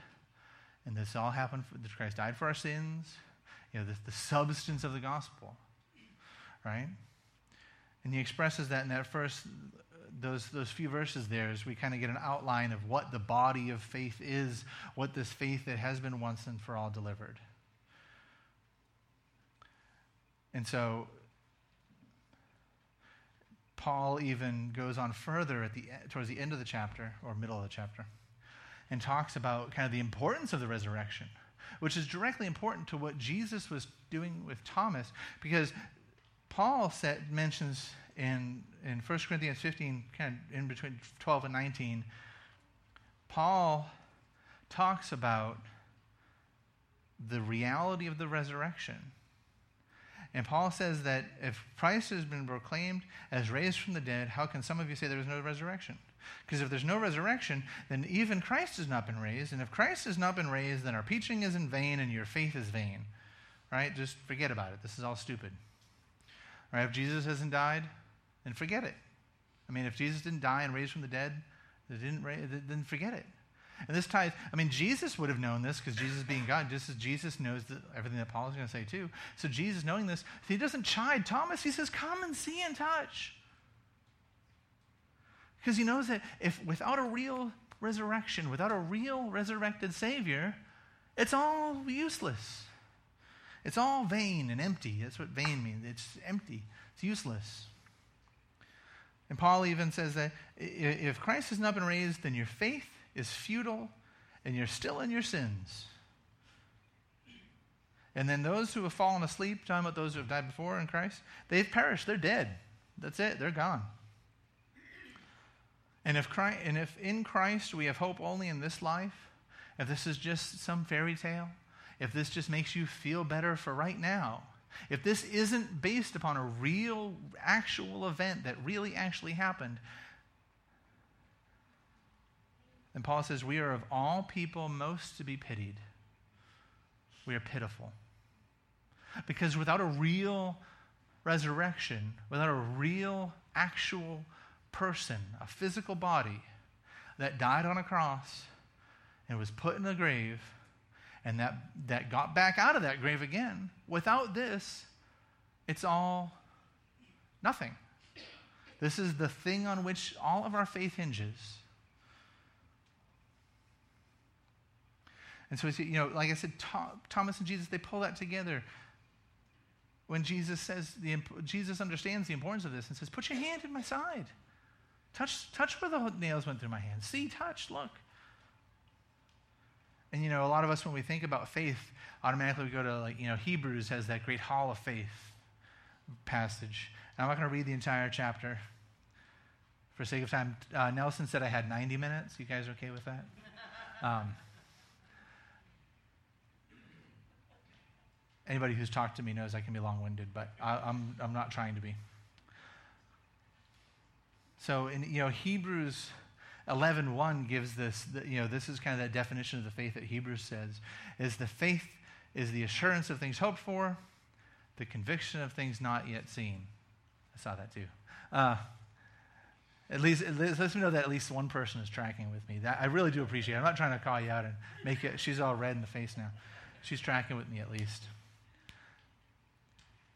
And this all happened, for, that Christ died for our sins. You know, the, the substance of the gospel, right? And he expresses that in that first those, those few verses there as we kind of get an outline of what the body of faith is, what this faith that has been once and for all delivered. And so Paul even goes on further at the towards the end of the chapter or middle of the chapter and talks about kind of the importance of the resurrection, which is directly important to what Jesus was doing with Thomas because Paul said, mentions in, in 1 Corinthians 15, kind of in between 12 and 19, Paul talks about the reality of the resurrection. And Paul says that if Christ has been proclaimed as raised from the dead, how can some of you say there is no resurrection? Because if there's no resurrection, then even Christ has not been raised. And if Christ has not been raised, then our preaching is in vain and your faith is vain. Right? Just forget about it. This is all stupid. Right? If Jesus hasn't died, then forget it. I mean, if Jesus didn't die and raise from the dead, didn't then forget it. And this ties, I mean, Jesus would have known this because Jesus being God, just as Jesus knows everything that Paul is going to say too. So Jesus knowing this, he doesn't chide Thomas. He says, Come and see and touch. Because he knows that if without a real resurrection, without a real resurrected Savior, it's all useless. It's all vain and empty. That's what vain means. It's empty, it's useless. And Paul even says that if Christ has not been raised, then your faith is futile and you're still in your sins. And then those who have fallen asleep, talking about those who have died before in Christ, they've perished. They're dead. That's it. They're gone. And if, Christ, and if in Christ we have hope only in this life, if this is just some fairy tale, if this just makes you feel better for right now, if this isn't based upon a real, actual event that really actually happened, then Paul says, We are of all people most to be pitied. We are pitiful. Because without a real resurrection, without a real, actual person, a physical body that died on a cross and was put in a grave and that, that got back out of that grave again, without this, it's all nothing. This is the thing on which all of our faith hinges. And so, you know, like I said, Thomas and Jesus, they pull that together. When Jesus says, the, Jesus understands the importance of this and says, Put your hand in my side. Touch, touch where the nails went through my hand. See, touch, look. And you know, a lot of us when we think about faith, automatically we go to like, you know, Hebrews has that great hall of faith passage. And I'm not going to read the entire chapter for sake of time. Uh, Nelson said I had 90 minutes. You guys okay with that? Um, anybody who's talked to me knows I can be long-winded, but I, I'm, I'm not trying to be. So in you know Hebrews 11:1 gives this you know this is kind of that definition of the faith that Hebrews says is the faith is the assurance of things hoped for, the conviction of things not yet seen. I saw that too. Uh, at least, it lets me know that at least one person is tracking with me. That I really do appreciate. It. I'm not trying to call you out and make it. She's all red in the face now. She's tracking with me at least.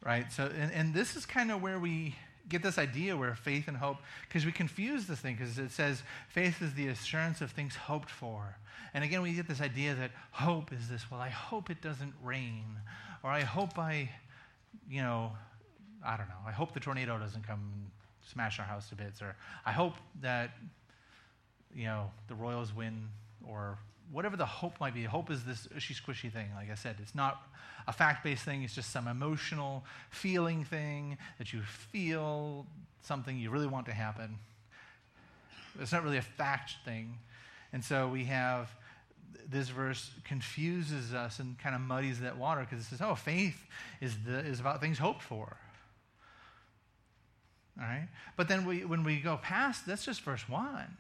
Right. So, and, and this is kind of where we get this idea where faith and hope, because we confuse this thing, because it says faith is the assurance of things hoped for. And again, we get this idea that hope is this, well, I hope it doesn't rain, or I hope I, you know, I don't know, I hope the tornado doesn't come and smash our house to bits, or I hope that, you know, the Royals win, or whatever the hope might be. Hope is this ushy squishy thing. Like I said, it's not a fact based thing, it's just some emotional feeling thing that you feel something you really want to happen. It's not really a fact thing. And so we have this verse confuses us and kind of muddies that water because it says, oh, faith is, the, is about things hoped for. All right? But then we, when we go past, that's just verse 1.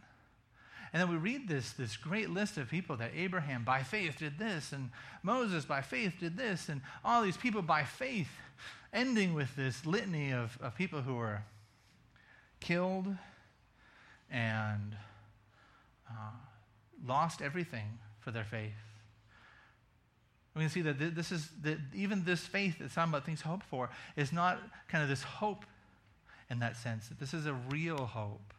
And then we read this, this great list of people that Abraham by faith did this, and Moses by faith did this, and all these people by faith, ending with this litany of, of people who were killed and uh, lost everything for their faith. We can see that this is that even this faith that's talking about things hoped for is not kind of this hope in that sense. That this is a real hope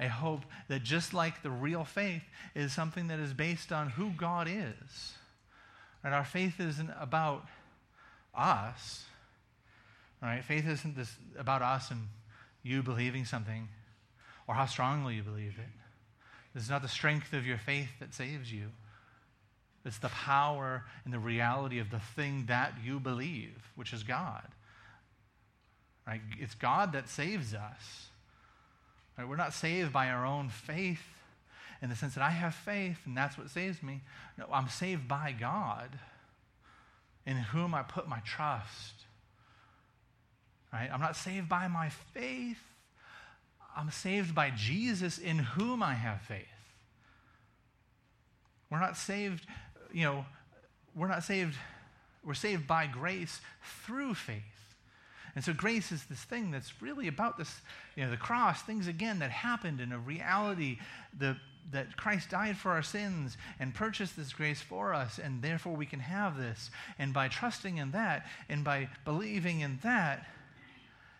a hope that just like the real faith is something that is based on who God is. And our faith isn't about us. Right? Faith isn't this about us and you believing something or how strongly you believe it. Is not the strength of your faith that saves you. It's the power and the reality of the thing that you believe, which is God. Right? It's God that saves us. Right? We're not saved by our own faith in the sense that I have faith and that's what saves me. No, I'm saved by God in whom I put my trust. Right? I'm not saved by my faith. I'm saved by Jesus in whom I have faith. We're not saved, you know, we're not saved, we're saved by grace through faith. And so grace is this thing that's really about this, you know, the cross, things again that happened in a reality, the, that Christ died for our sins and purchased this grace for us, and therefore we can have this. And by trusting in that and by believing in that,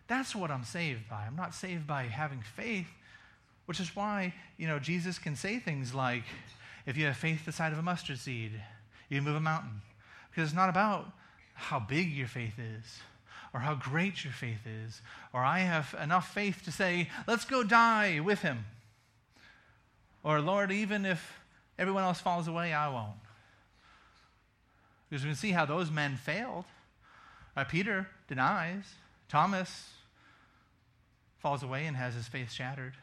that's what I'm saved by. I'm not saved by having faith, which is why, you know, Jesus can say things like, if you have faith the size of a mustard seed, you can move a mountain. Because it's not about how big your faith is or how great your faith is, or I have enough faith to say, let's go die with him. Or, Lord, even if everyone else falls away, I won't. Because we can see how those men failed. Uh, Peter denies, Thomas falls away and has his faith shattered.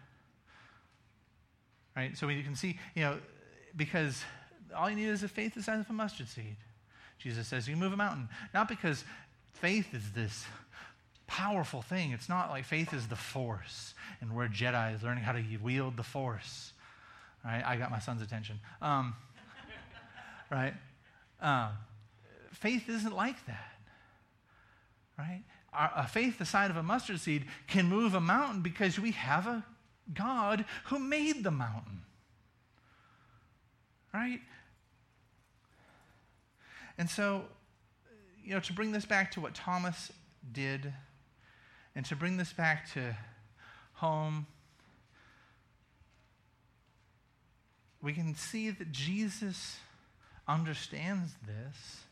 Right? So you can see, you know, because all you need is a faith the size of a mustard seed. Jesus says you can move a mountain. Not because faith is this powerful thing. It's not like faith is the force, and we're Jedi learning how to wield the force. I got my son's attention. Um, right? Um, faith isn't like that. Right? Our, a faith the size of a mustard seed can move a mountain because we have a God who made the mountain. Right? And so, you know, to bring this back to what Thomas did, and to bring this back to home we can see that Jesus understands this.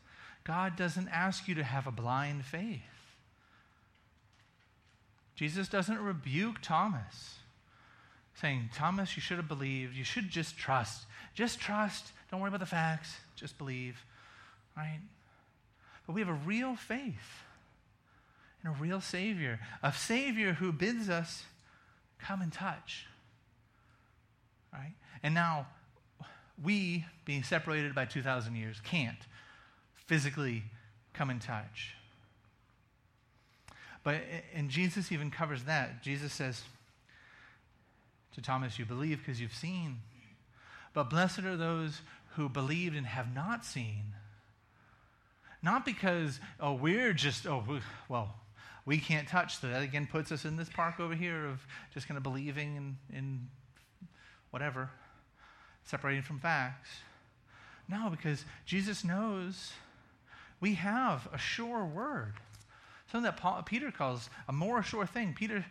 God doesn't ask you to have a blind faith. Jesus doesn't rebuke Thomas, saying, Thomas, you should have believed. You should just trust. Just trust. Don't worry about the facts. Just believe. Right? But we have a real faith and a real Savior, a Savior who bids us come and touch. Right? And now, we, being separated by 2,000 years, can't physically come in touch. But, and Jesus even covers that. Jesus says to Thomas, You believe because you've seen. But blessed are those who believed and have not seen. Not because, oh, we're just, oh, well, we can't touch. So that again puts us in this park over here of just kind of believing in, in whatever separating from facts. No, because Jesus knows we have a sure word. Something that Paul, Peter calls a more sure thing. Peter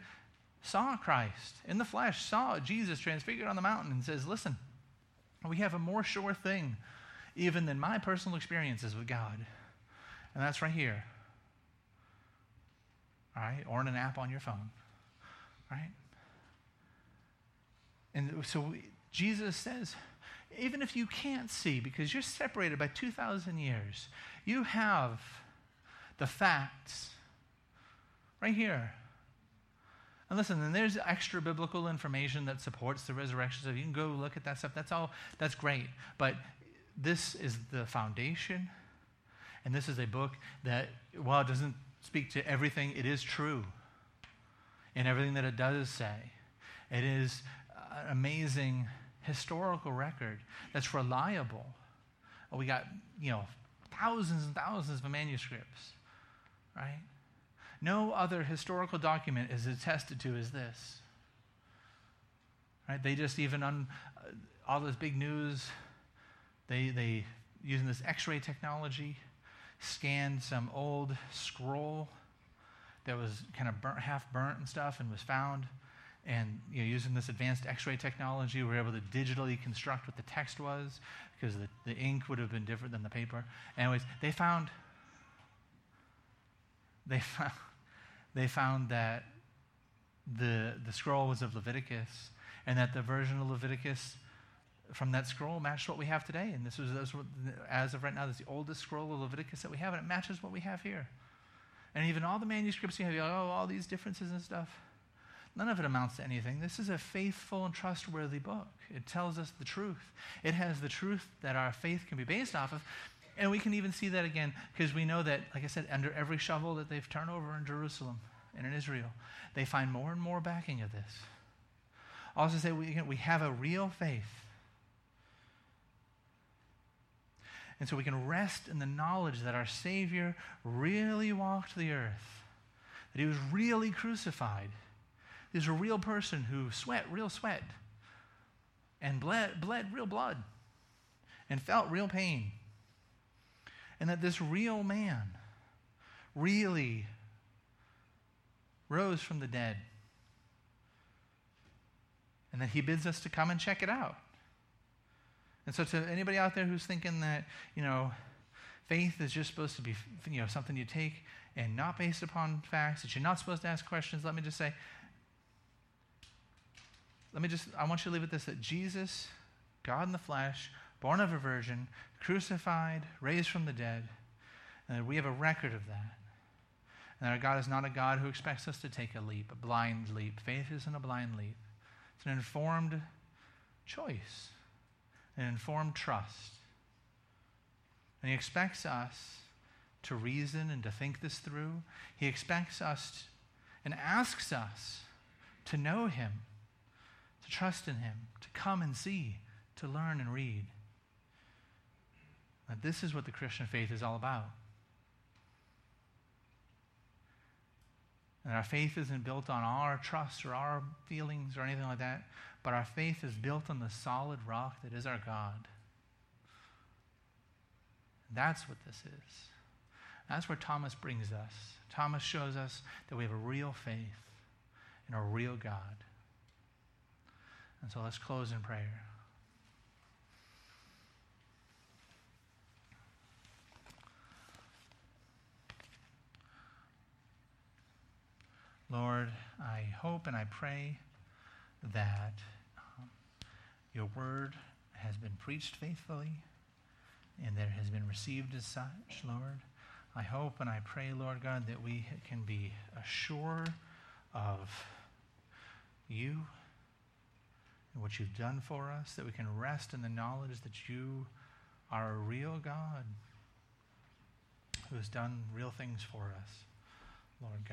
saw Christ in the flesh, saw Jesus transfigured on the mountain, and says, Listen, we have a more sure thing even than my personal experiences with God. And that's right here. All right? Or in an app on your phone. Right? And so Jesus says, even if you can't see because you're separated by 2,000 years, you have the facts right here. And listen, and there's extra biblical information that supports the resurrection. So you can go look at that stuff. That's all, that's great. But this is the foundation. And this is a book that, while it doesn't speak to everything, it is true in everything that it does say. It is an amazing historical record that's reliable. We got, you know, thousands and thousands of manuscripts, right? No other historical document is attested to as this. Right? They just even on uh, all this big news, they they using this X-ray technology, scanned some old scroll that was kind of burnt, half burnt and stuff, and was found. And you know, using this advanced x-ray technology we were able to digitally construct what the text was because the, the ink would have been different than the paper. Anyways they found they found they found that the the scroll was of leviticus and that the version of leviticus from that scroll matched what we have today and this was as of right now this is the oldest scroll of leviticus that we have and it matches what we have here and even all the manuscripts you have oh all these differences and stuff None of it amounts to anything. This is a faithful and trustworthy book. It tells us the truth. It has the truth that our faith can be based off of. And we can even see that again because we know that, like I said, under every shovel that they've turned over in Jerusalem and in Israel, they find more and more backing of this. Also, say we, we have a real faith. And so we can rest in the knowledge that our Savior really walked the earth, that he was really crucified, is a real person who sweat real sweat and bled, bled real blood and felt real pain. And that this real man really rose from the dead. And that he bids us to come and check it out. And so, to anybody out there who's thinking that, you know, faith is just supposed to be, you know, something you take and not based upon facts, that you're not supposed to ask questions, let me just say, let me just, I want you to leave with this that Jesus, God in the flesh, born of a virgin, crucified, raised from the dead, and we have a record of that. And our God is not a God who expects us to take a leap, a blind leap. Faith isn't a blind leap, it's an informed choice, an informed trust. And He expects us to reason and to think this through. He expects us and asks us to know Him, to trust in Him, to come and see, to learn and read. That this is what the Christian faith is all about. And our faith isn't built on our trust or our feelings or anything like that, but our faith is built on the solid rock that is our God. That's what this is. That's where Thomas brings us. Thomas shows us that we have a real faith in a real God. And so let's close in prayer. Lord, I hope and I pray that your word has been preached faithfully and that it has been received as such, Lord. I hope and I pray, Lord God, that we can be assured of you and what you've done for us, that we can rest in the knowledge that you are a real God who has done real things for us, Lord God.